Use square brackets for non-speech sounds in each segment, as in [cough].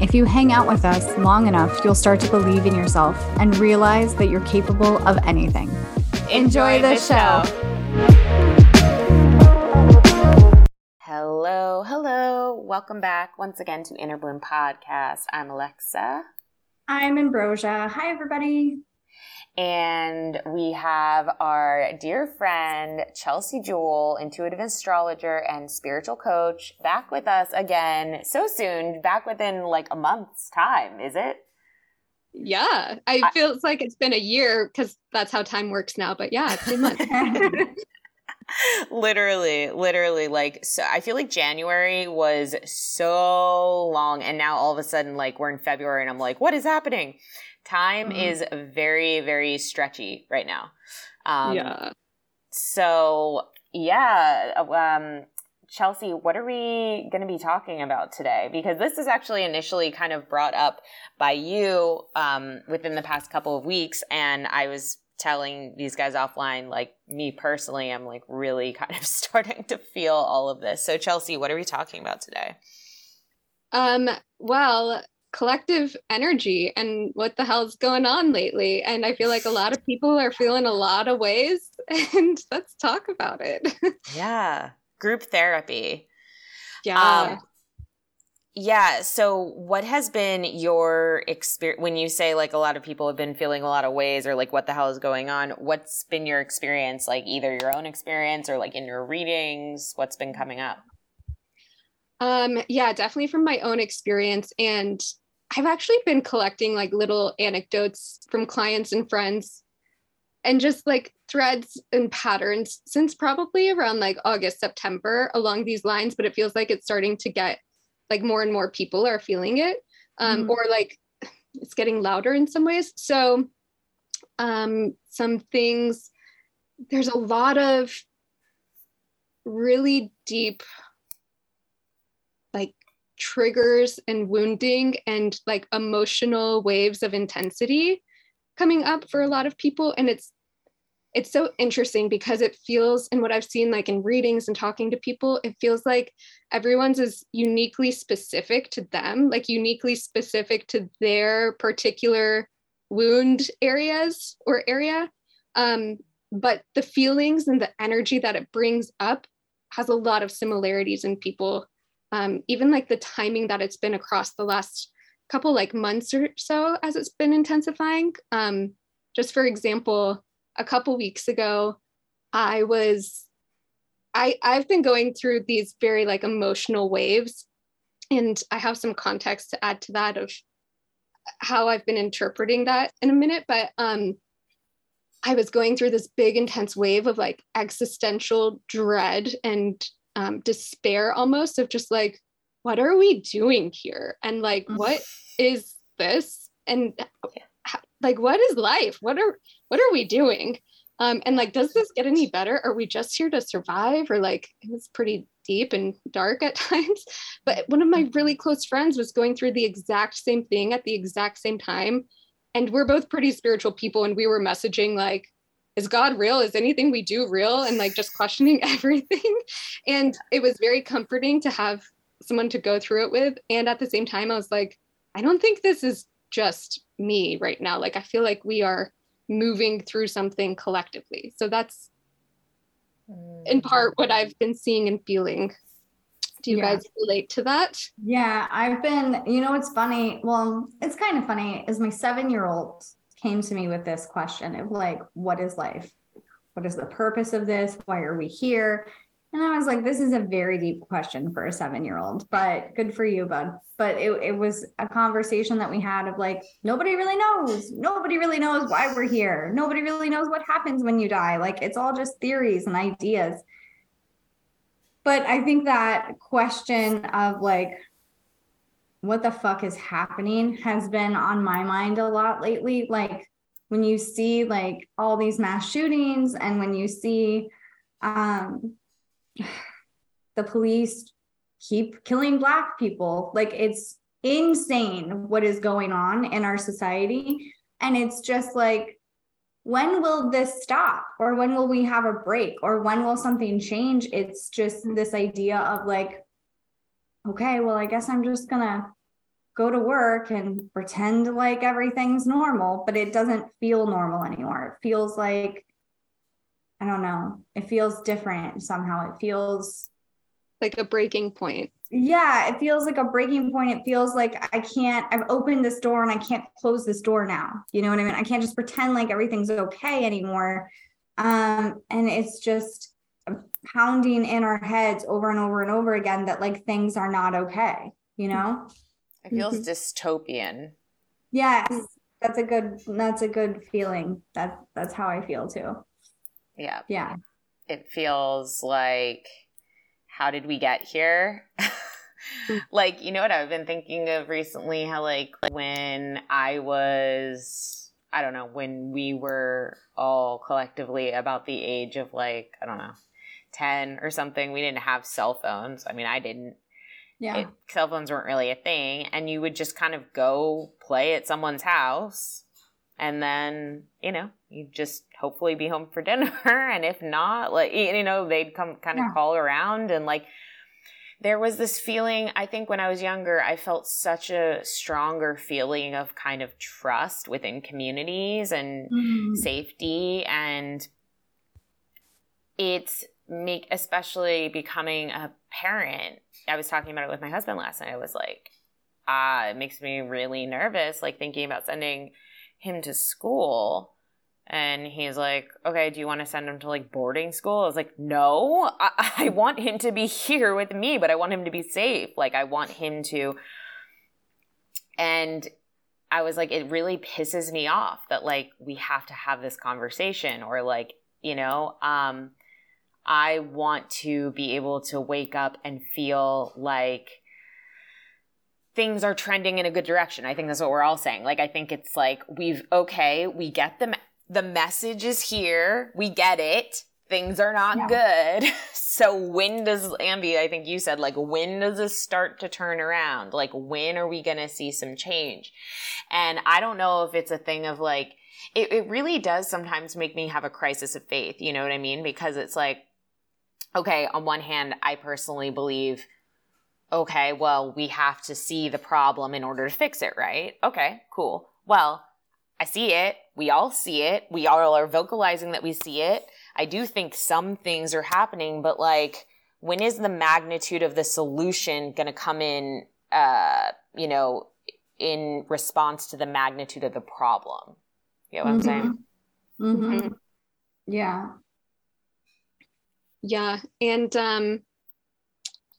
if you hang out with us long enough, you'll start to believe in yourself and realize that you're capable of anything. Enjoy, the, show. Hello, hello. Welcome back once again to Inner Bloom Podcast. I'm Alexa. I'm Ambrosia. Hi, everybody. And we have our dear friend, Chelsea Jewell, intuitive astrologer and spiritual coach, back with us again so soon, back within like a month's time, is it? Yeah, I, I feel it's like it's been a year because that's how time works now. But yeah, it's been months. [laughs] literally, literally, like so. I feel like January was so long, and now all of a sudden, like we're in February, and I'm like, what is happening? Time mm-hmm. is very, very stretchy right now. Um, yeah. So, yeah. Um, Chelsea, what are we going to be talking about today? Because this is actually initially kind of brought up by you um, within the past couple of weeks. And I was telling these guys offline, like me personally, I'm like really [laughs] kind of starting to feel all of this. So, Chelsea, what are we talking about today? Um, well, collective energy and what the hell's going on lately. And I feel like a lot of people are feeling a lot of ways, [laughs] and let's talk about it. [laughs] yeah, group therapy. Yeah. Um, yeah. So, what has been your experience when you say like a lot of people have been feeling a lot of ways or like what the hell is going on? What's been your experience, like either your own experience or like in your readings? What's been coming up? Um, yeah, definitely from my own experience. And I've actually been collecting like little anecdotes from clients and friends and just like threads and patterns since probably around like August, September along these lines, but it feels like it's starting to get like more and more people are feeling it um, mm. or like it's getting louder in some ways. So, um, some things, there's a lot of really deep triggers and wounding and like emotional waves of intensity coming up for a lot of people. And it's it's so interesting because it feels and what i've seen like in readings and talking to people it feels like everyone's is uniquely specific to them like uniquely specific to their particular wound areas or area. Um, but the feelings and the energy that it brings up has a lot of similarities in people um, even like the timing that it's been across the last couple like months or so as it's been intensifying. Um, just for example, a couple weeks ago, I was I I've been going through these very like emotional waves, and I have some context to add to that of how I've been interpreting that in a minute. But um, I was going through this big intense wave of like existential dread and um, despair almost of just like, what are we doing here? And like, mm-hmm. what is this? And like, what is life? What are what are we doing? Um, and like, does this get any better? Are we just here to survive? Or like, it was pretty deep and dark at [laughs] times. But one of my really close friends was going through the exact same thing at the exact same time. And we're both pretty spiritual people. And we were messaging like, is God real? Is anything we do real? And like just questioning [laughs] everything. And it was very comforting to have someone to go through it with. And at the same time, I was like, I don't think this is just me right now. Like, I feel like we are moving through something collectively. So that's mm. in part what I've been seeing and feeling. Do you yeah. guys relate to that? Yeah, I've been, you know, it's funny. Well, it's kind of funny, is my seven year old came to me with this question of like, what is life? what is the purpose of this? Why are we here? And I was like, this is a very deep question for a seven year old, but good for you, bud. But it, it was a conversation that we had of like, nobody really knows. Nobody really knows why we're here. Nobody really knows what happens when you die. Like, it's all just theories and ideas. But I think that question of like, what the fuck is happening has been on my mind a lot lately. Like, when you see like all these mass shootings and when you see, um, [sighs] the police keep killing black people like it's insane what is going on in our society. And it's just like when will this stop? Or when will we have a break? Or when will something change? It's just this idea of like okay well i guess i'm just gonna go to work and pretend like everything's normal but it doesn't feel normal anymore it feels like I don't know. It feels different somehow. It feels like a breaking point. Yeah, it feels like a breaking point. It feels like I can't, I've opened this door and I can't close this door now. You know what I mean? I can't just pretend like everything's okay anymore. Um, and it's just pounding in our heads over and over and over again that like things are not okay, you know? It feels mm-hmm. dystopian. Yes. That's a good that's a good feeling. That that's how I feel too. Yeah. Yeah. It feels like, how did we get here? [laughs] like, you know what I've been thinking of recently? How, like, when I was, I don't know, when we were all collectively about the age of, like, I don't know, 10 or something, we didn't have cell phones. I mean, I didn't. Yeah. It, cell phones weren't really a thing. And you would just kind of go play at someone's house and then you know you'd just hopefully be home for [laughs] dinner and if not like you know they'd come kind of yeah. call around and like there was this feeling i think when i was younger i felt such a stronger feeling of kind of trust within communities and mm-hmm. safety and it's make especially becoming a parent i was talking about it with my husband last night i was like ah it makes me really nervous like thinking about sending him to school and he's like, okay, do you want to send him to like boarding school? I was like, no, I, [laughs] I, want him to be here with me, but I want him to be safe. Like, I want him to. And I was like, it really pisses me off that like we have to have this conversation or like, you know, um, I want to be able to wake up and feel like things are trending in a good direction. I think that's what we're all saying. Like, I think it's like we've, okay, we get the, the message is here. We get it. Things are not yeah. good. [laughs] So when does, Ambi, I think you said, like, when does this start to turn around? Like, when are we going to see some change? And I don't know if it's a thing of like, it, it really does sometimes make me have a crisis of faith. You know what I mean? Because it's like, okay, on one hand, I personally believe okay, well, we have to see the problem in order to fix it, right? Okay, cool. Well, I see it. We all see it. We all are vocalizing that we see it. I do think some things are happening, but like, when is the magnitude of the solution going to come in, uh, you know, in response to the magnitude of the problem? You know what mm-hmm. I'm saying? Mm-hmm. mm-hmm. Yeah. Yeah. And, um,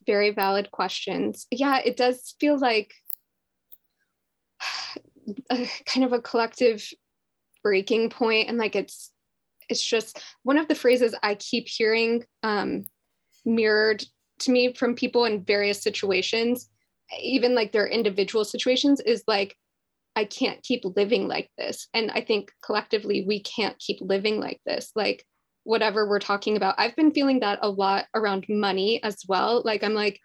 very valid questions. Yeah, it does feel like [sighs] a, kind of a collective breaking point and like it's it's just one of the phrases I keep hearing um, mirrored to me from people in various situations, even like their individual situations, is like, I can't keep living like this. And I think collectively, we can't keep living like this. Like, whatever we're talking about. I've been feeling that a lot around money as well. Like I'm like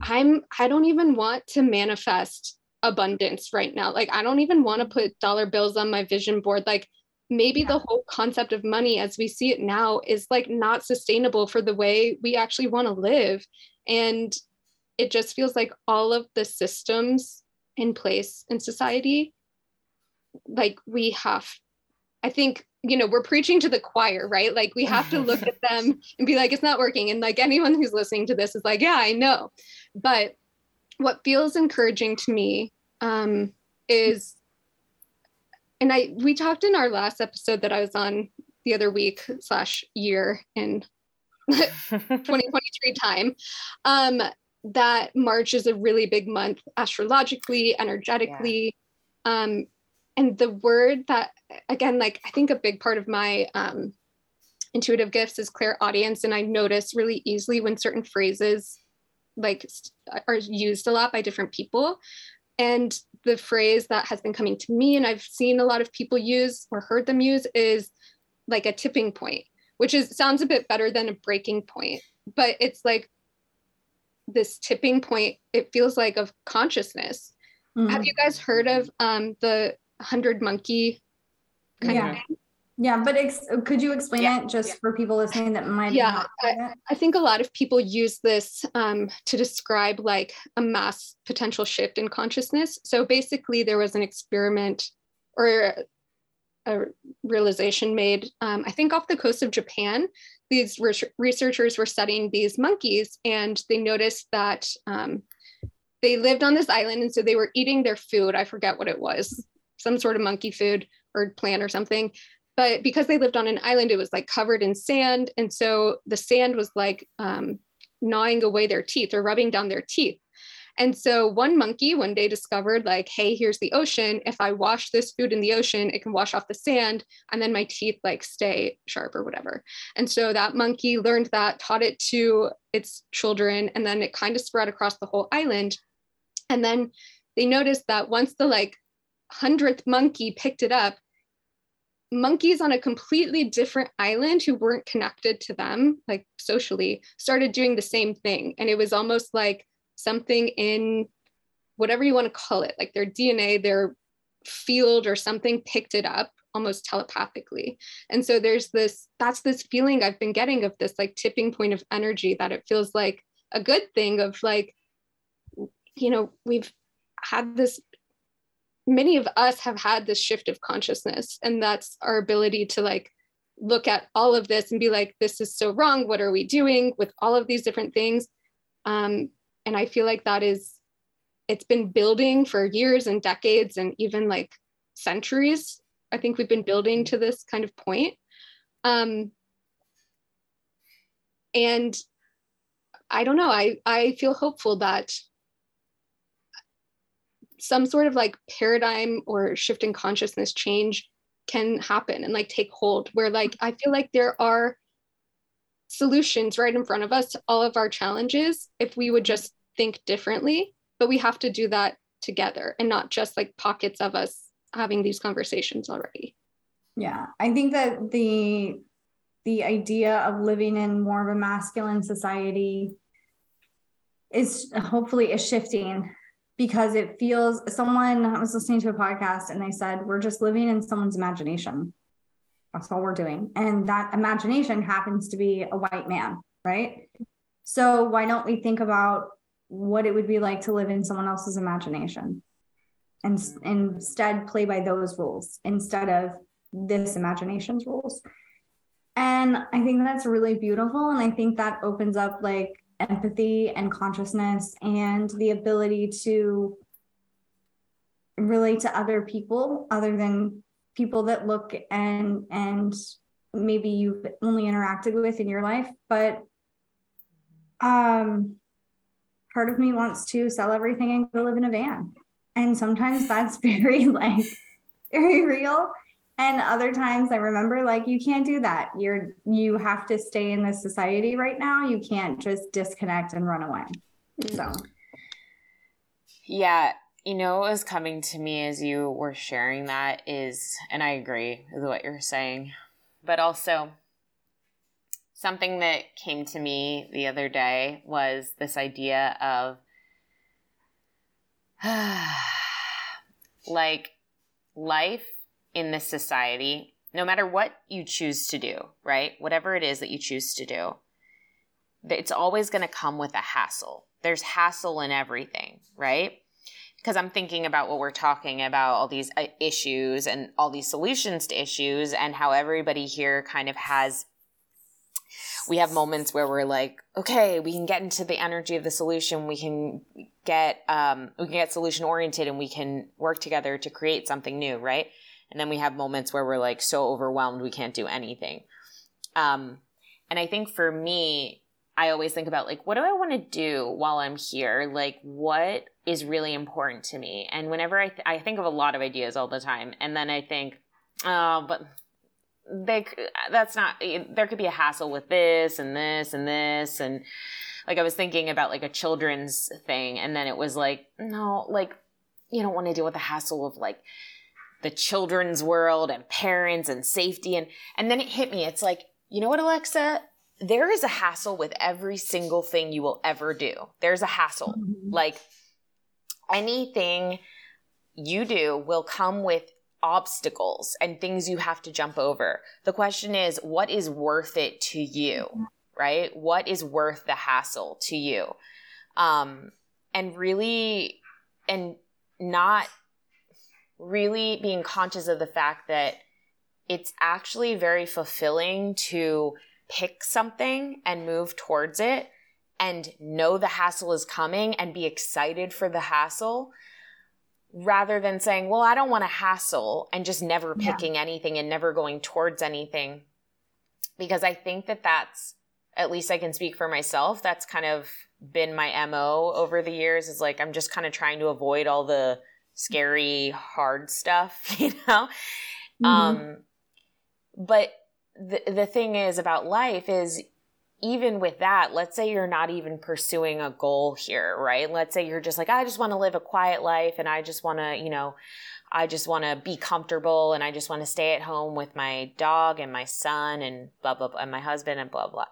I'm I don't even want to manifest abundance right now. Like I don't even want to put dollar bills on my vision board. Like maybe yeah. the whole concept of money as we see it now is like not sustainable for the way we actually want to live. And it just feels like all of the systems in place in society like we have I think you know we're preaching to the choir right like we have to look at them and be like it's not working and like anyone who's listening to this is like yeah i know but what feels encouraging to me um, is and i we talked in our last episode that i was on the other week slash year in [laughs] 2023 time um, that March is a really big month astrologically, energetically. Yeah. Um, and the word that, again, like I think a big part of my um, intuitive gifts is clairaudience And I notice really easily when certain phrases like are used a lot by different people. And the phrase that has been coming to me and I've seen a lot of people use or heard them use is like a tipping point, which is sounds a bit better than a breaking point, but it's like this tipping point, it feels like of consciousness. Mm-hmm. Have you guys heard of um the hundred monkey kind yeah. of thing? Yeah, but ex- could you explain yeah. it just yeah. for people listening that might? Yeah, I, I, think a lot of people use this um, to describe like a mass potential shift in consciousness. So basically, there was an experiment or a realization made, um, I think, off the coast of Japan. These re- researchers were studying these monkeys, and they noticed that um, they lived on this island, and so they were eating their food. I forget what it was, some sort of monkey food or plant or something. But because they lived on an island it was like covered in sand. And so the sand was like um, gnawing away their teeth or rubbing down their teeth. And so one monkey one day discovered like hey here's the ocean. If i wash this food in the ocean it can wash off the sand and then my teeth like stay sharp or whatever. And so that monkey learned that taught it to its children and then it kind of spread across the whole island. And then they noticed that once the like hundredth monkey picked it up monkeys on a completely different island who weren't connected to them, like socially, started doing the same thing. And it was almost like something in whatever you want to call it, like their DNA, their field or something picked it up almost telepathically. And so there's this, that's this feeling I've been getting of this like tipping point of energy that it feels like a good thing of like, you know, we've had this many of us have had this shift of consciousness and that's our ability to like look at all of this and be like this is so wrong. What are we doing with all of these different things? Um, and i feel like that is it's been building for years and decades and even like centuries. I think we've been building to this kind of point. Um, and i don't know. I i feel hopeful that some sort of like paradigm or shift in consciousness change can happen and like take hold where like i feel like there are solutions right in front of us to all of our challenges if we would just think differently but we have to do that together and not just like pockets of us having these conversations already. Yeah i think that the the idea of living in more of a masculine society is hopefully is shifting because it feels someone I was listening to a podcast and they said we're just living in someone's imagination. That's all we're doing. And that imagination happens to be a white man, right? So why don't we think about what it would be like to live in someone else's imagination and instead play by those rules instead of this imagination's rules. And I think that's really beautiful. And I think that opens up like empathy and consciousness and the ability to relate to other people other than people that look and and maybe you've only interacted with in your life. But um part of me wants to sell everything and go live in a van. And sometimes that's [laughs] very like very real and other times i remember like you can't do that. You're you have to stay in this society right now. You can't just disconnect and run away. So. Yeah. You know what was coming to me as you were sharing that is and i agree with what you're saying but also something that came to me the other day was this idea of [sighs] like life in this society, no matter what you choose to do, right? Whatever it is that you choose to do, it's always going to come with a hassle. There's hassle in everything, right? Because I'm thinking about what we're talking about, all these uh, issues and all these solutions to issues, and how everybody here kind of has. We have moments where we're like, okay, we can get into the energy of the solution. We can get um, we can get solution oriented, and we can work together to create something new, right? And then we have moments where we're like so overwhelmed we can't do anything. Um and i think for me i always think about like what do i want to do while i'm here? Like what is really important to me? And whenever i th- i think of a lot of ideas all the time and then i think oh but they that's not there could be a hassle with this and this and this and like I was thinking about like a children's thing and then it was like no like you don't want to deal with the hassle of like the children's world and parents and safety and and then it hit me it's like you know what Alexa there is a hassle with every single thing you will ever do there's a hassle mm-hmm. like anything you do will come with obstacles and things you have to jump over. The question is, what is worth it to you? Right? What is worth the hassle to you? Um, and really, and not really being conscious of the fact that it's actually very fulfilling to pick something and move towards it and know the hassle is coming and be excited for the hassle rather than saying, well, I don't want to hassle and just never picking yeah. anything and never going towards anything. Because I think that that's, at least I can speak for myself, that's kind of been my MO over the years is like, I'm just kind of trying to avoid all the scary, hard stuff, [laughs] you know? Mm-hmm. Um, but the, the thing is about life is even with that, let's say you're not even pursuing a goal here, right? Let's say you're just like, I just want to live a quiet life and I just want to, you know, I just want to be comfortable and I just want to stay at home with my dog and my son and blah, blah, blah, and my husband and blah, blah.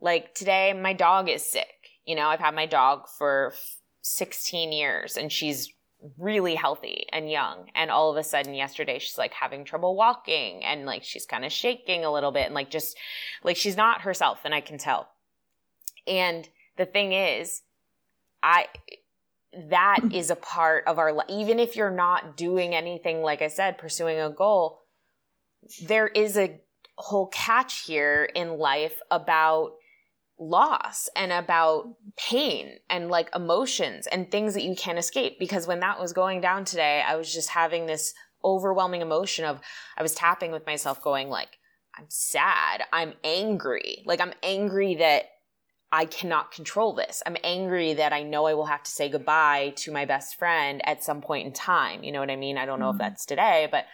Like today, my dog is sick. You know, I've had my dog for 16 years and she's really healthy and young and all of a sudden yesterday she's like having trouble walking and like she's kind of shaking a little bit and like just like she's not herself and I can tell. And the thing is I that is a part of our life even if you're not doing anything like I said pursuing a goal there is a whole catch here in life about loss and about pain and like emotions and things that you can't escape. Because when that was going down today, I was just having this overwhelming emotion of I was tapping with myself, going like, I'm sad, I'm angry. Like I'm angry that I cannot control this. I'm angry that I know I will have to say goodbye to my best friend at some point in time. You know what I mean? I don't know mm-hmm. if that's today, but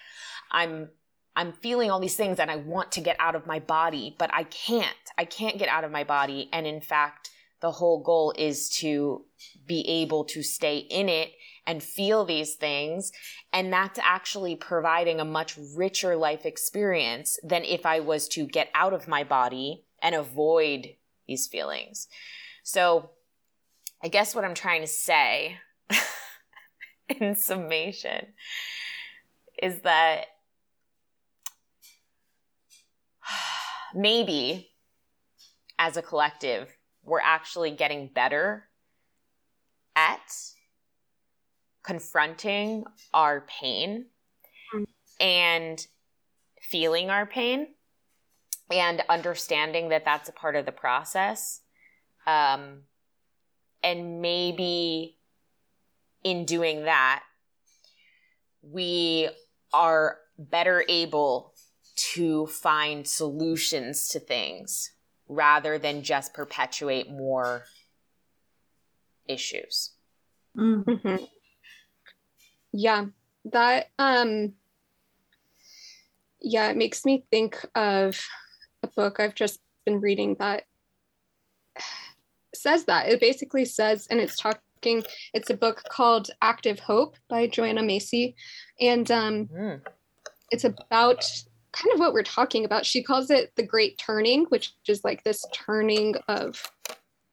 I'm I'm feeling all these things and I want to get out of my body, but I can't. I can't get out of my body. And in fact, the whole goal is to be able to stay in it and feel these things. And that's actually providing a much richer life experience than if I was to get out of my body and avoid these feelings. So I guess what I'm trying to say [laughs] in summation is that maybe as a collective, we're actually getting better at confronting our pain and feeling our pain and understanding that that's a part of the process. Um, and maybe in doing that, we are better able to find solutions to things rather than just perpetuate more issues. Mm-hmm. Yeah, that um yeah, it makes me think of a book I've just been reading that says that. It basically says and it's talking it's a book called Active Hope by Joanna Macy and um mm. it's about kind of what we're talking about. She calls it the great turning, which is like this turning of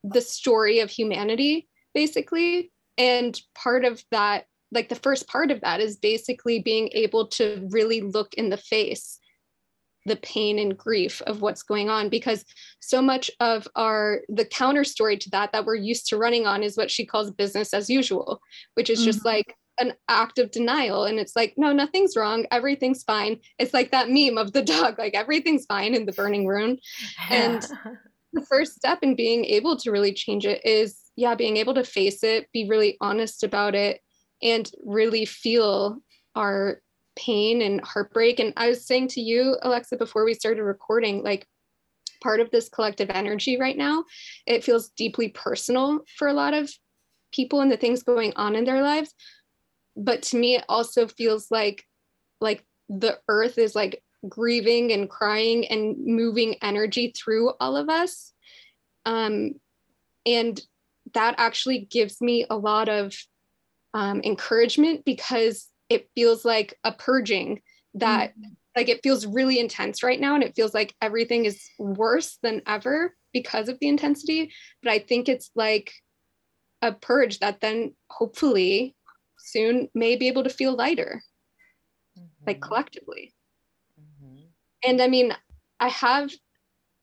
the story of humanity, basically. And part of that, like the first part of that, is basically being able to really look in the face the pain and grief of what's going on because so much of our the counter story to that that we're used to running on is what she calls business as usual which is mm-hmm. just like an act of denial and it's like no nothing's wrong everything's fine it's like that meme of the [laughs] dog like everything's fine in the burning room and [laughs] the first step in being able to really change it is yeah being able to face it be really honest about it and really feel our pain and heartbreak. And I was saying to you, Alexa, before we started recording, like part of this collective energy right now, it feels deeply personal for a lot of people and the things going on in their lives. But to me, it also feels like like the earth is like grieving and crying and moving energy through all of us. Um, and that actually gives me a lot of um, encouragement because it feels like a purging that mm-hmm. like it feels really intense right now and it feels like everything is worse than ever because of the intensity but i think it's like a purge that then hopefully soon may be able to feel lighter mm-hmm. like collectively mm-hmm. and i mean i have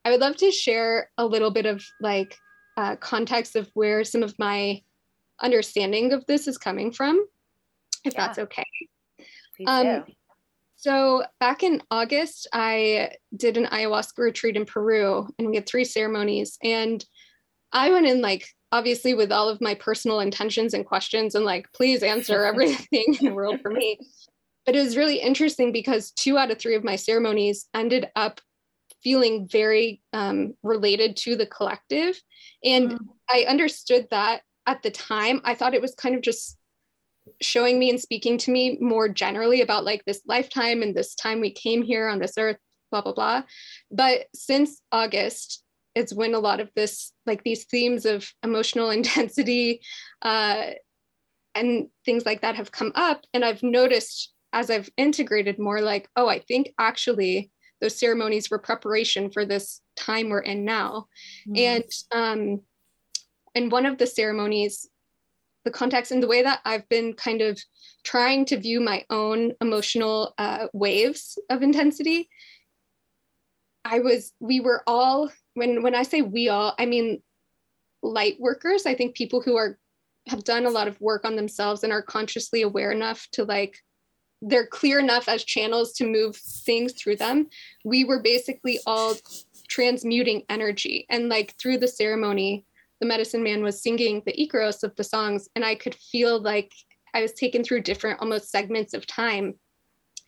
i would love to share a little bit of like uh, context of where some of my understanding of this is coming from, if yeah. that's okay. Um, so back in August, I did an ayahuasca retreat in Peru, and we had three ceremonies. And I went in like obviously with all of my personal intentions and questions, and like, please answer [laughs] everything in the world for me. But it was really interesting because two out of three of my ceremonies ended up feeling very um, related to the collective. And mm. I understood that at the time. I thought it was kind of just showing me and speaking to me more generally about like this lifetime and this time we came here on this earth, blah, blah, blah. But since August, it's when a lot of this, like these themes of emotional [laughs] intensity uh, and things like that have come up. And I've noticed as I've integrated more, like, oh, I think actually those ceremonies were preparation for this time we're in now. Mm. And um, in one of the ceremonies, the context and the way that I've been kind of trying to view my own emotional uh, waves of intensity, I was, we were all, when when I say we all, I mean light workers. I think people who are have done a lot of work on themselves and are consciously aware enough to like they're clear enough as channels to move things through them. We were basically all transmuting energy. And like through the ceremony, the medicine man was singing the Icaros of the songs, and I could feel like I was taken through different almost segments of time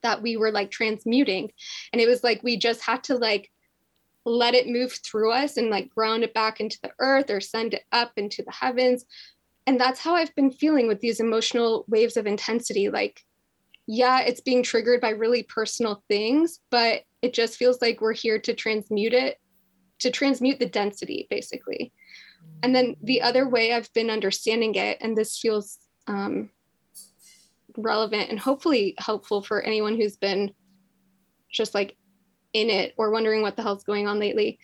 that we were like transmuting. And it was like we just had to like let it move through us and like ground it back into the earth or send it up into the heavens. And that's how I've been feeling with these emotional waves of intensity. Like yeah, it's being triggered by really personal things, but it just feels like we're here to transmute it, to transmute the density, basically. And then the other way I've been understanding it, and this feels um, relevant and hopefully helpful for anyone who's been just like in it or wondering what the hell's going on lately.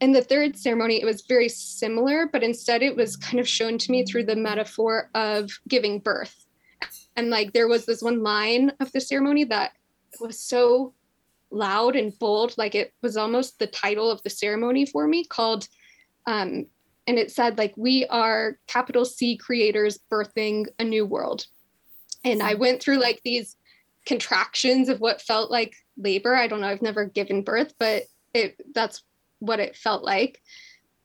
In the third ceremony, it was very similar, but instead it was kind of shown to me through the metaphor of giving birth. And like there was this one line of the ceremony that was so loud and bold like it was almost the title of the ceremony for me called um and it said like we are capital c creators birthing a new world. And i went through like these contractions of what felt like labor. I don't know i've never given birth but it that's what it felt like.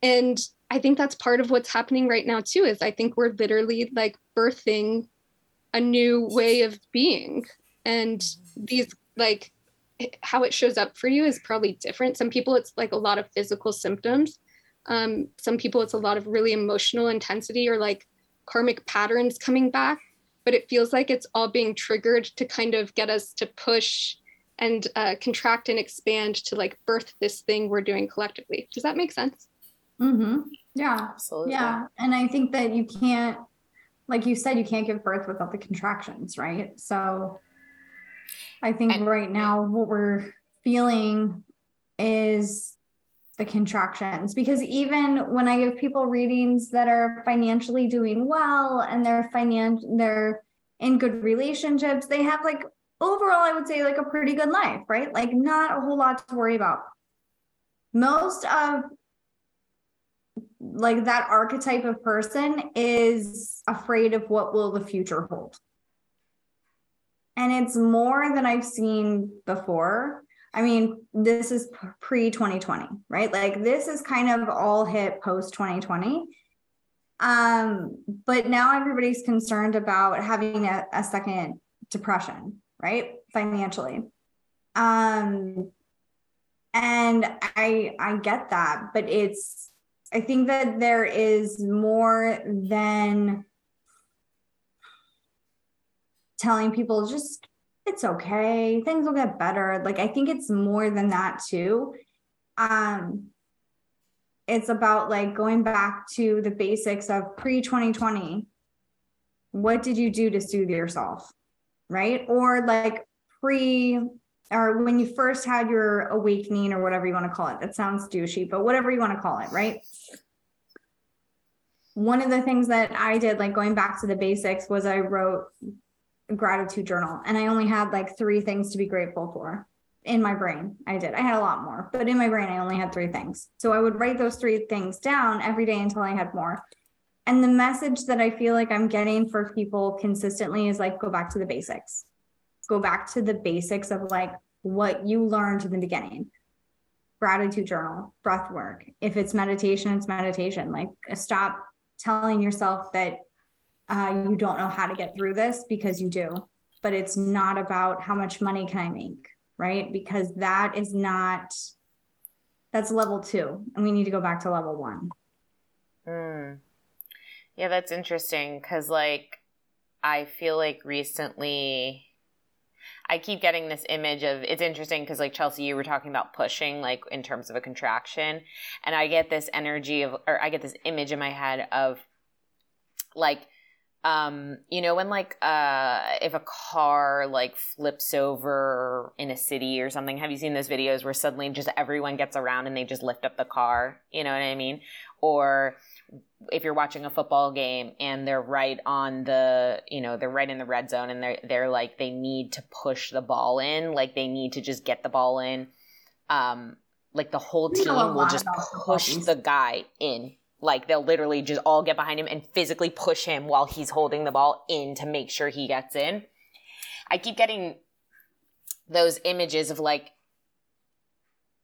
And i think that's part of what's happening right now too is i think we're literally like birthing a new way of being. And these like how it shows up for you is probably different. Some people it's like a lot of physical symptoms. Um, some people it's a lot of really emotional intensity or like karmic patterns coming back but it feels like it's all being triggered to kind of get us to push and uh, contract and expand to like birth this thing we're doing collectively. Does that make sense? Mm-hmm. yeah. Absolutely. Yeah. And i think that you can't like you said, you can't give birth without the contractions, right? So I think and, right now what we're feeling is the contractions because even when I give people readings that are financially doing well and they're financial they're in good relationships, they have like overall, I would say like a pretty good life, right? Like not a whole lot to worry about. Most of like that archetype of person is afraid of what will the future hold and it's more than i've seen before i mean this is pre 2020 right? Like this is kind of all hit post 2020 um but now everybody's concerned about having a, a second depression right? Financially. Um, and I I get that, but it's I think that there is more than telling people just it's okay, things will get better. Like I think it's more than that too. Um it's about like going back to the basics of pre 2020. What did you do to soothe yourself? Right? Or like pre or when you first had your awakening or whatever you want to call it. That sounds douchey, but whatever you want to call it, right? One of the things that I did, like going back to the basics, was I wrote gratitude journal and I only had like three things to be grateful for in my brain. I did. I had a lot more, but in my brain, I only had three things. So I would write those three things down every day until I had more. And the message that I feel like I'm getting for people consistently is like, go back to the basics go back to the basics of like what you learned in the beginning gratitude journal breath work if it's meditation it's meditation like stop telling yourself that uh, you don't know how to get through this because you do but it's not about how much money can i make right because that is not that's level two and we need to go back to level one mm. yeah that's interesting because like i feel like recently I keep getting this image of it's interesting because like Chelsea, you were talking about pushing like in terms of a contraction, and I get this energy of or I get this image in my head of like um you know when like uh if a car like flips over in a city or something have you seen those videos where suddenly just everyone gets around and they just lift up the car? You know what i mean? Or if you're watching a football game and they're right on the you know they're right in the red zone and they're they're like they need to push the ball in like they need to just get the ball in um like the whole team will just push the guy in like they'll literally just all get behind him and physically push him while he's holding the ball in to make sure he gets in i keep getting those images of like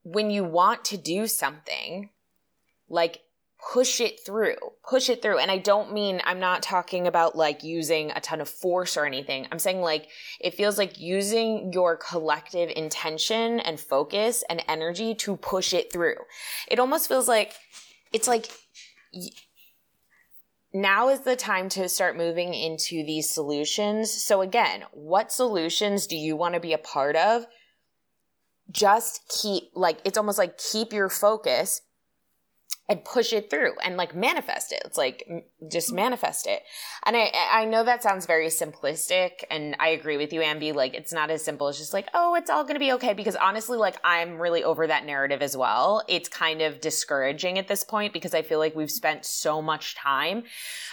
when you want to do something like push it through, push it through. And I don't mean, I'm not talking about like using a ton of force or anything. I'm saying like it feels like using your collective intention and focus and energy to push it through. It almost feels like it's like now is the time to start moving into these solutions. So again, what solutions do you want to be a part of? Just keep like it's almost like keep your focus and push it through and like manifest it. It's like just manifest it. And I I know that sounds very simplistic and I agree with you Ambi like it's not as simple as just like oh it's all going to be okay because honestly like I'm really over that narrative as well. It's kind of discouraging at this point because I feel like we've spent so much time.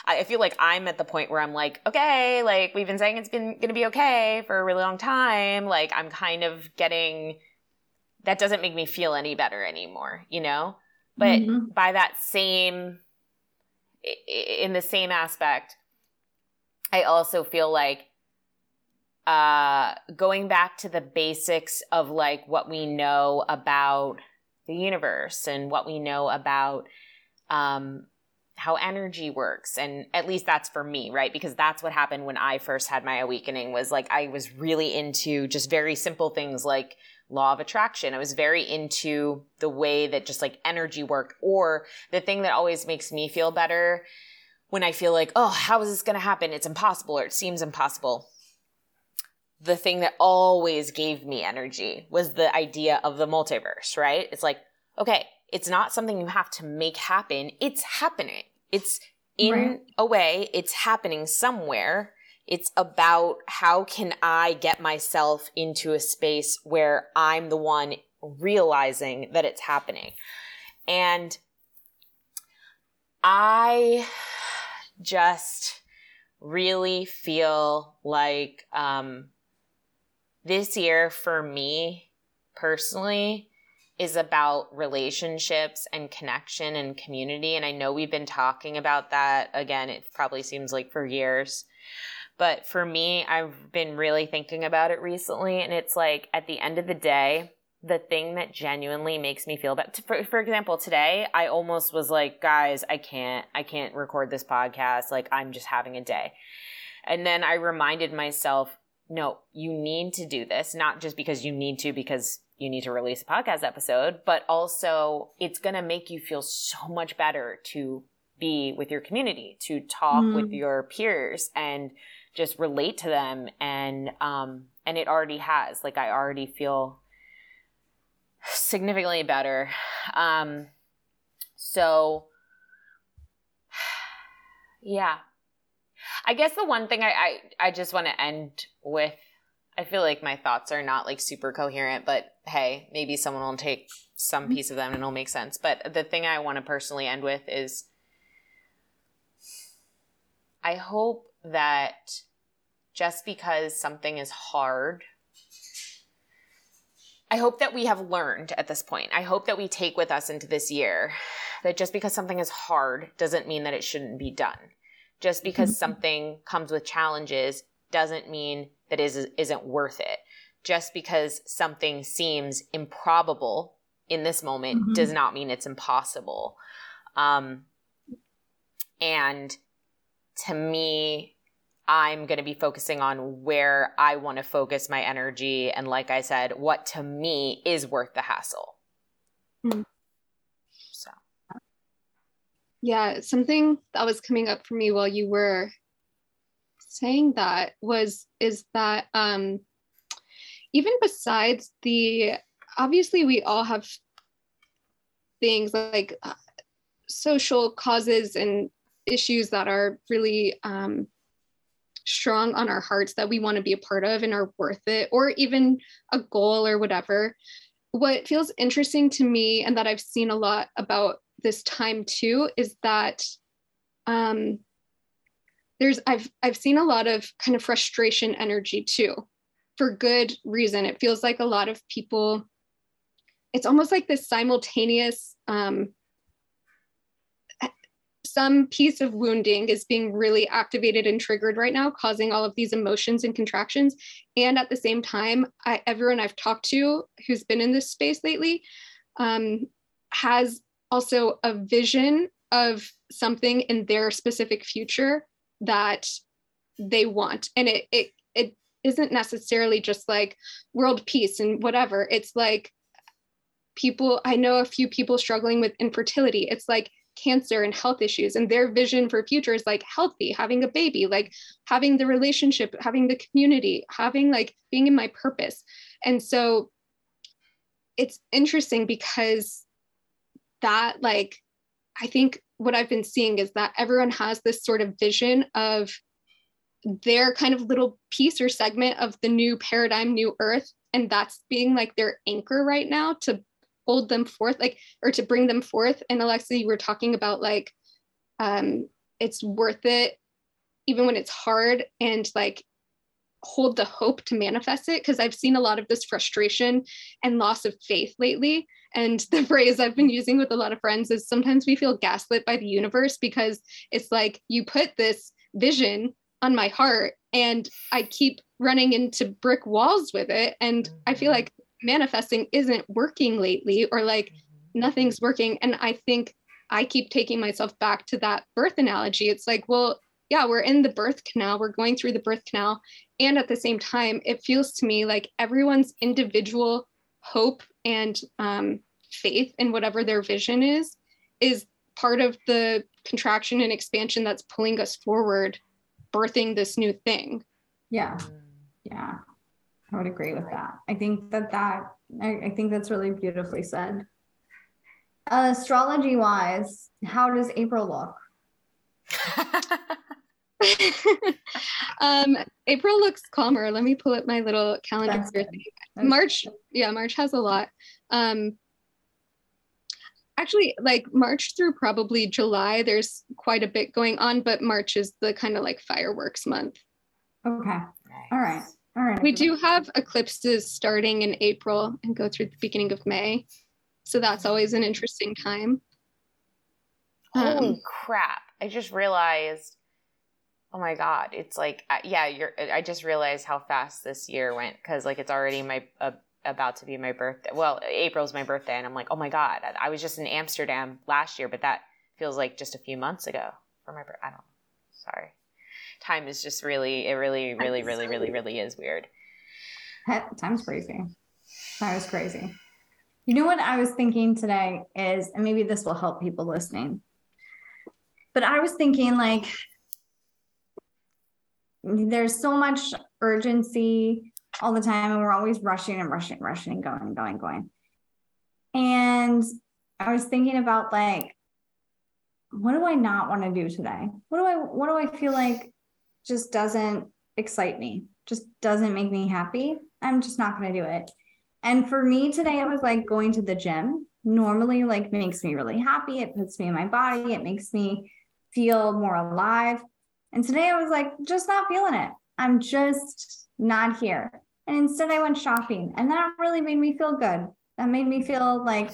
I feel like I'm at the point where I'm like okay, like we've been saying it's been going to be okay for a really long time. Like I'm kind of getting that doesn't make me feel any better anymore, you know? But mm-hmm. by that same, in the same aspect, I also feel like uh, going back to the basics of like what we know about the universe and what we know about um, how energy works and at least that's for me right because that's what happened when i first had my awakening was like i was really into just very simple things like law of attraction. I was very into the way that just like energy worked or the thing that always makes me feel better when I feel like, oh, how is this going to happen? It's impossible or it seems impossible. The thing that always gave me energy was the idea of the multiverse, right? It's like, okay, it's not something you have to make happen. It's happening. It's in right. a way, it's happening somewhere it's about how can I get myself into a space where I'm the one realizing that it's happening. And I just really feel like um, this year for me personally is about relationships and connection and community. And I know we've been talking about that again, it probably seems like for years. But for me, I've been really thinking about it recently. And it's like at the end of the day, the thing that genuinely makes me feel that for, for example today i almost was like guys i can't i can't record this podcast like i'm just having a day and then i reminded myself no, you need to do this, not just because you need to, because you need to release a podcast episode, but also it's going to make you feel so much better to be with your community, to talk mm. with your peers and just relate to them. And, um, and it already has, like, I already feel significantly better. Um, so [sighs] yeah. I guess the one thing I, I, I just want to end with I feel like my thoughts are not like super coherent, but hey, maybe someone will take some piece of them and it'll make sense. But the thing I want to personally end with is I hope that just because something is hard, I hope that we have learned at this point. I hope that we take with us into this year that just because something is hard doesn't mean that it shouldn't be done. Just because mm-hmm. something comes with challenges doesn't mean that is isn't worth it. Just because something seems improbable in this moment mm-hmm. does not mean it's impossible. Um, and to me, I'm going to be focusing on where I want to focus my energy. And like I said, what to me is worth the hassle. Mm. Yeah, something that was coming up for me while you were saying that was is that um even besides the obviously we all have things like uh, social causes and issues that are really um, strong on our hearts that we want to be a part of and are worth it, or even a goal or whatever. What feels interesting to me, and that I've seen a lot about this time too is that um, there's I've I've seen a lot of kind of frustration energy too, for good reason. It feels like a lot of people. It's almost like this simultaneous. Um, some piece of wounding is being really activated and triggered right now, causing all of these emotions and contractions. And at the same time, I, everyone I've talked to who's been in this space lately um, has also a vision of something in their specific future that they want. And it it it isn't necessarily just like world peace and whatever. It's like people i know a few people struggling with infertility. It's like cancer and health issues and their vision for future is like healthy having a baby like having the relationship having the community having like being in my purpose. And so it's interesting because that like i think what i've been seeing is that everyone has this sort of vision of their kind of little piece or segment of the new paradigm new earth and that's being like their anchor right now to hold them forth like or to bring them forth and alexa you were talking about like um it's worth it even when it's hard and like hold the hope to manifest it because i've seen a lot of this frustration and loss of faith lately and [laughs] the phrase I've been using with a lot of friends is sometimes we feel gaslit by the universe because it's like you put this vision on my heart and I keep running into brick walls with it. And I feel mm-hmm. like manifesting isn't working lately or like mm-hmm. nothing's working. And I think I keep taking myself back to that birth analogy. It's like, well, yeah, we're in the birth canal, we're going through the birth canal. And at the same time, it feels to me like everyone's individual hope and um, faith in whatever their vision is is part of the contraction and expansion that's pulling us forward birthing this new thing yeah yeah i would agree with that i think that that i, I think that's really beautifully said uh, astrology wise how does april look [laughs] um, April looks calmer. Let me pull up my little calendar. March, yeah, March has a lot. Um, actually, like March through probably July, there's quite a bit going on, but March is the kind of like fireworks month. Okay. All right. All right. We do have eclipses starting in April and go through the beginning of May. So that's always an interesting time. Holy um, crap. I just realized Oh my god, it's like yeah, you're I just realized how fast this year went cuz like it's already my uh, about to be my birthday. Well, April's my birthday and I'm like, "Oh my god, I was just in Amsterdam last year, but that feels like just a few months ago for my birthday. I don't know. Sorry. Time is just really, it really, really, really, really, really is weird. Time's crazy. Time is crazy. You know what I was thinking today is, and maybe this will help people listening, but I was thinking like, there's so much urgency all the time, and we're always rushing and rushing, and rushing, and going, and going, and going. And I was thinking about like, what do I not want to do today? What do I what do I feel like just doesn't excite me? Just doesn't make me happy? I'm just not going to do it. And for me today it was like going to the gym. Normally like makes me really happy. It puts me in my body. It makes me feel more alive. And today I was like just not feeling it. I'm just not here. And instead I went shopping and that really made me feel good. That made me feel like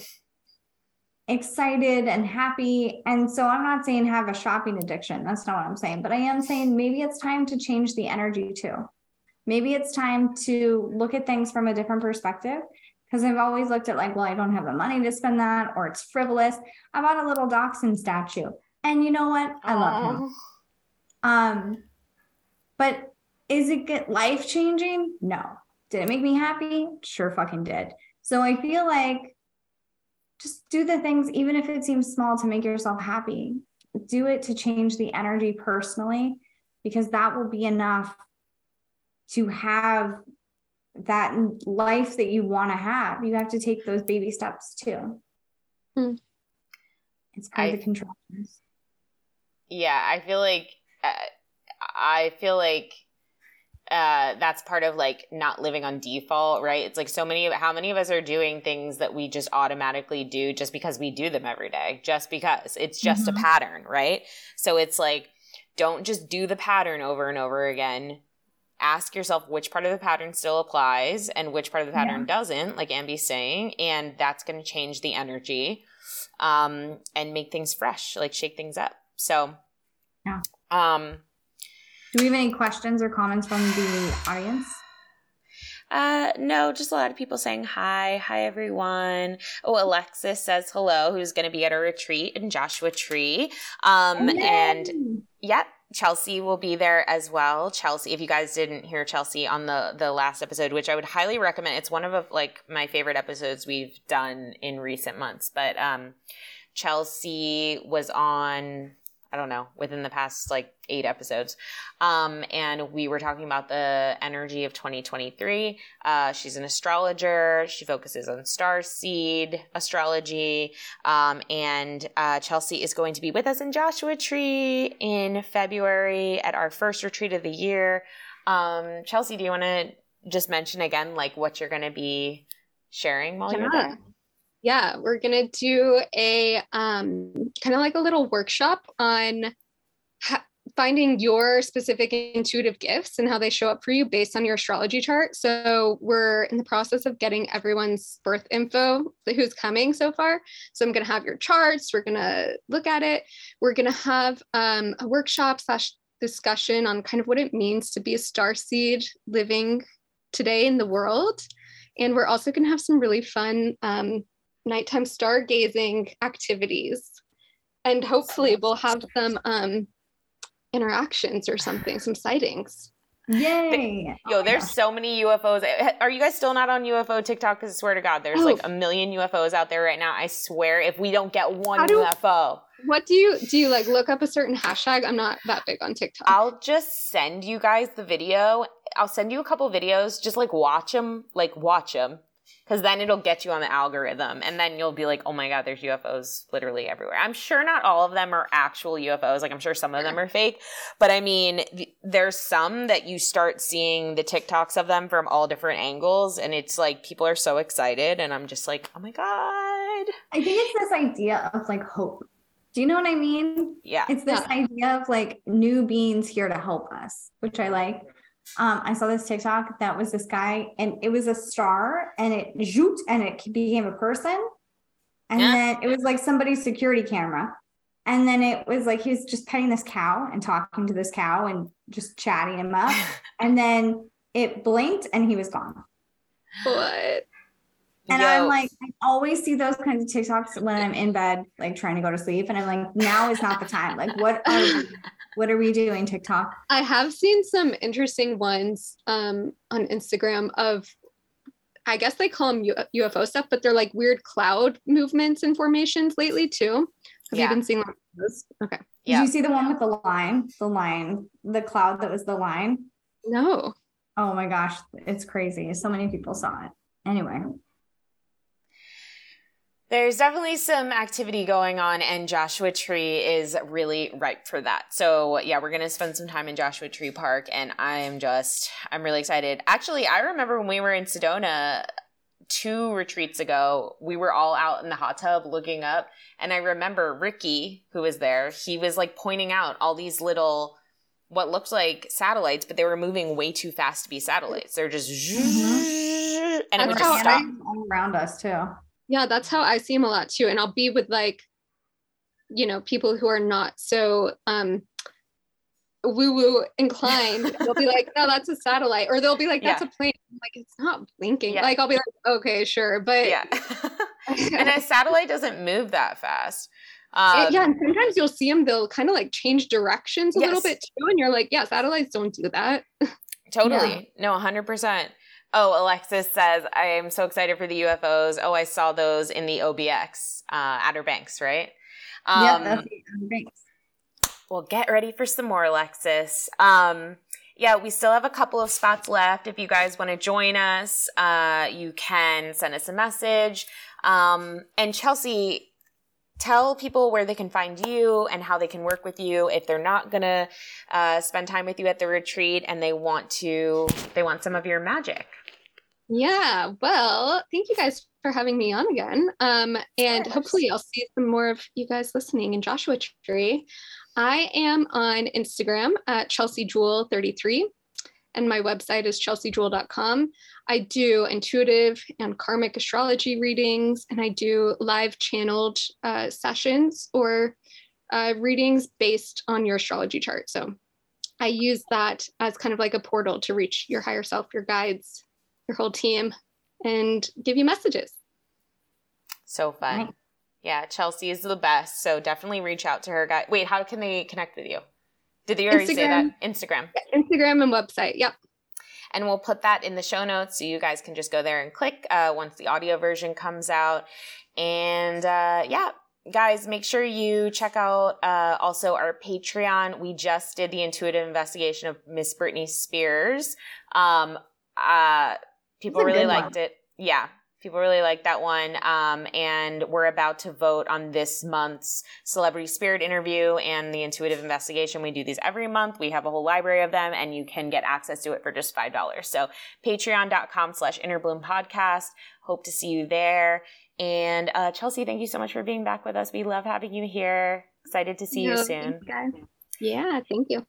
excited and happy. And so I'm not saying have a shopping addiction. That's not what I'm saying. But I am saying maybe it's time to change the energy too. Maybe it's time to look at things from a different perspective. Because I've always looked at like, well, I don't have the money to spend that, or it's frivolous. I bought a little dachshund statue. And you know what? I love him. Um, but is it get life changing? No. Did it make me happy? Sure fucking did. So I feel like just do the things, even if it seems small, to make yourself happy. Do it to change the energy personally, because that will be enough to have that life that you want to have. You have to take those baby steps too. Hmm. It's kind of the contractions. Yeah, I feel like uh, I feel like uh, that's part of like not living on default, right? It's like so many of how many of us are doing things that we just automatically do just because we do them every day, just because it's just mm-hmm. a pattern, right? So it's like, don't just do the pattern over and over again. Ask yourself which part of the pattern still applies and which part of the pattern yeah. doesn't, like Ambi's saying, and that's going to change the energy um, and make things fresh, like shake things up. So, yeah. Um, do we have any questions or comments from the audience? Uh, no, just a lot of people saying hi. Hi, everyone. Oh, Alexis says hello, who's going to be at a retreat in Joshua Tree. Um, Yay. and yeah, Chelsea will be there as well. Chelsea, if you guys didn't hear Chelsea on the the last episode, which I would highly recommend, it's one of like my favorite episodes we've done in recent months. But um, Chelsea was on I don't know, within the past like eight episodes. Um, and we were talking about the energy of 2023. Uh, she's an astrologer. She focuses on star seed astrology. Um, and uh, Chelsea is going to be with us in Joshua Tree in February at our first retreat of the year. Um, Chelsea, do you want to just mention again, like what you're going to be sharing while yeah. you're there? Yeah, we're gonna do a um, kind of like a little workshop on ha- finding your specific intuitive gifts and how they show up for you based on your astrology chart. So we're in the process of getting everyone's birth info who's coming so far. So I'm gonna have your charts. We're gonna look at it. We're gonna have um, a workshop slash discussion on kind of what it means to be a star seed living today in the world. And we're also going to have some really fun um, nighttime stargazing activities. And hopefully we'll have some um, interactions or something, some sightings. Yay! Yo, there's so many UFOs. Are you guys still not on UFO TikTok? Because I swear to God, there's oh. like a million UFOs out there right now. I swear, if we don't get one do, UFO, what do you do? You like look up a certain hashtag? I'm not that big on TikTok. I'll just send you guys the video. I'll send you a couple videos. Just like watch them, like watch them, because then it'll get you on the algorithm and then you'll be like oh my god there's ufos literally everywhere. I'm sure not all of them are actual ufos like i'm sure some of them are fake but i mean th- there's some that you start seeing the tiktoks of them from all different angles and it's like people are so excited and i'm just like oh my god. I think it's this idea of like hope. Do you know what i mean? Yeah. It's this yeah. idea of like new beings here to help us which i like um, I saw this TikTok that was this guy, and it was a star, and it zoot, and it became a person, and yeah. then it was like somebody's security camera, and then it was like he was just petting this cow and talking to this cow and just chatting him up, [laughs] and then it blinked and he was gone. What? And Yo. I'm like, I always see those kinds of TikToks when I'm in bed, like trying to go to sleep. And I'm like, now is not the time. Like, what are we, [laughs] what are we doing, TikTok? I have seen some interesting ones um, on Instagram of, I guess they call them U- UFO stuff, but they're like weird cloud movements and formations lately too. Have Yeah. you been seeing those? Okay. Yeah. Did you see the one with the line? The line, the cloud that was the line. No. Oh my gosh, it's crazy. So many people saw it. Anyway, There's definitely some activity going on, and Joshua Tree is really ripe for that. So, yeah, we're going to spend some time in Joshua Tree Park, and I am just, I'm really excited. Actually, I remember when we were in Sedona two retreats ago, we were all out in the hot tub looking up, and I remember Ricky, who was there, he was like pointing out all these little, what looked like satellites, but they were moving way too fast to be satellites. They're just, mm-hmm. and it That's just stop. All around us too. Yeah, that's how I see them a lot too. And I'll be with like, you know, people who are not so um woo woo inclined. [laughs] they'll be like, no, that's a satellite. Or they'll be like, that's Yeah. a plane. I'm like, it's not blinking. Yeah. Like I'll be like, okay, sure. But Yeah. [laughs] and a satellite doesn't move that fast. Um, It- yeah, and sometimes you'll see them, they'll kind of like change directions a little bit too. And you're like, yeah, satellites don't do that. [laughs] Totally. No, 100%. Oh, Alexis says, I am so excited for the UFOs. Oh, I saw those in the OBX, uh, Outer Banks, right? yeah, Um, that's the thanks. well, get ready for some more, Alexis. Um, yeah, we still have a couple of spots left. If you guys want to join us, uh, you can send us a message. Um, and Chelsea, tell people where they can find you and how they can work with you if they're not gonna uh, spend time with you at the retreat and they want to they want some of your magic. Yeah, well, thank you guys for having me on again. Um, and hopefully I'll see some more of you guys listening in Joshua Tree. I am on Instagram at Chelsea Jewel 33 and my website is chelseajewel.com. I do intuitive and karmic astrology readings, and I do live channeled uh, sessions or uh, readings based on your astrology chart. So I use that as kind of like a portal to reach your higher self, your guides, your whole team, and give you messages. So fun. Nice. Yeah, Chelsea is the best. So definitely reach out to her. Guy, wait, how can they connect with you? Did you already say that? Instagram. Instagram and website. Yep. And we'll put that in the show notes so you guys can just go there and click uh, once the audio version comes out. And uh, yeah, guys, make sure you check out uh, also our Patreon. We just did the intuitive investigation of Miss Britney Spears. Um, uh, people really good one. liked it. Yeah. People really like that one. Um, and we're about to vote on this month's celebrity spirit interview and the intuitive investigation. We do these every month. We have a whole library of them and you can get access to it for just $5. So patreon.com slash innerbloom podcast. Hope to see you there. And uh, Chelsea, thank you so much for being back with us. We love having you here. Excited to see you soon. thanks. Yeah, thank you.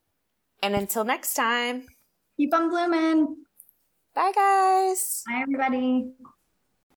And until next time, Keep on blooming. bye guys. Bye, everybody.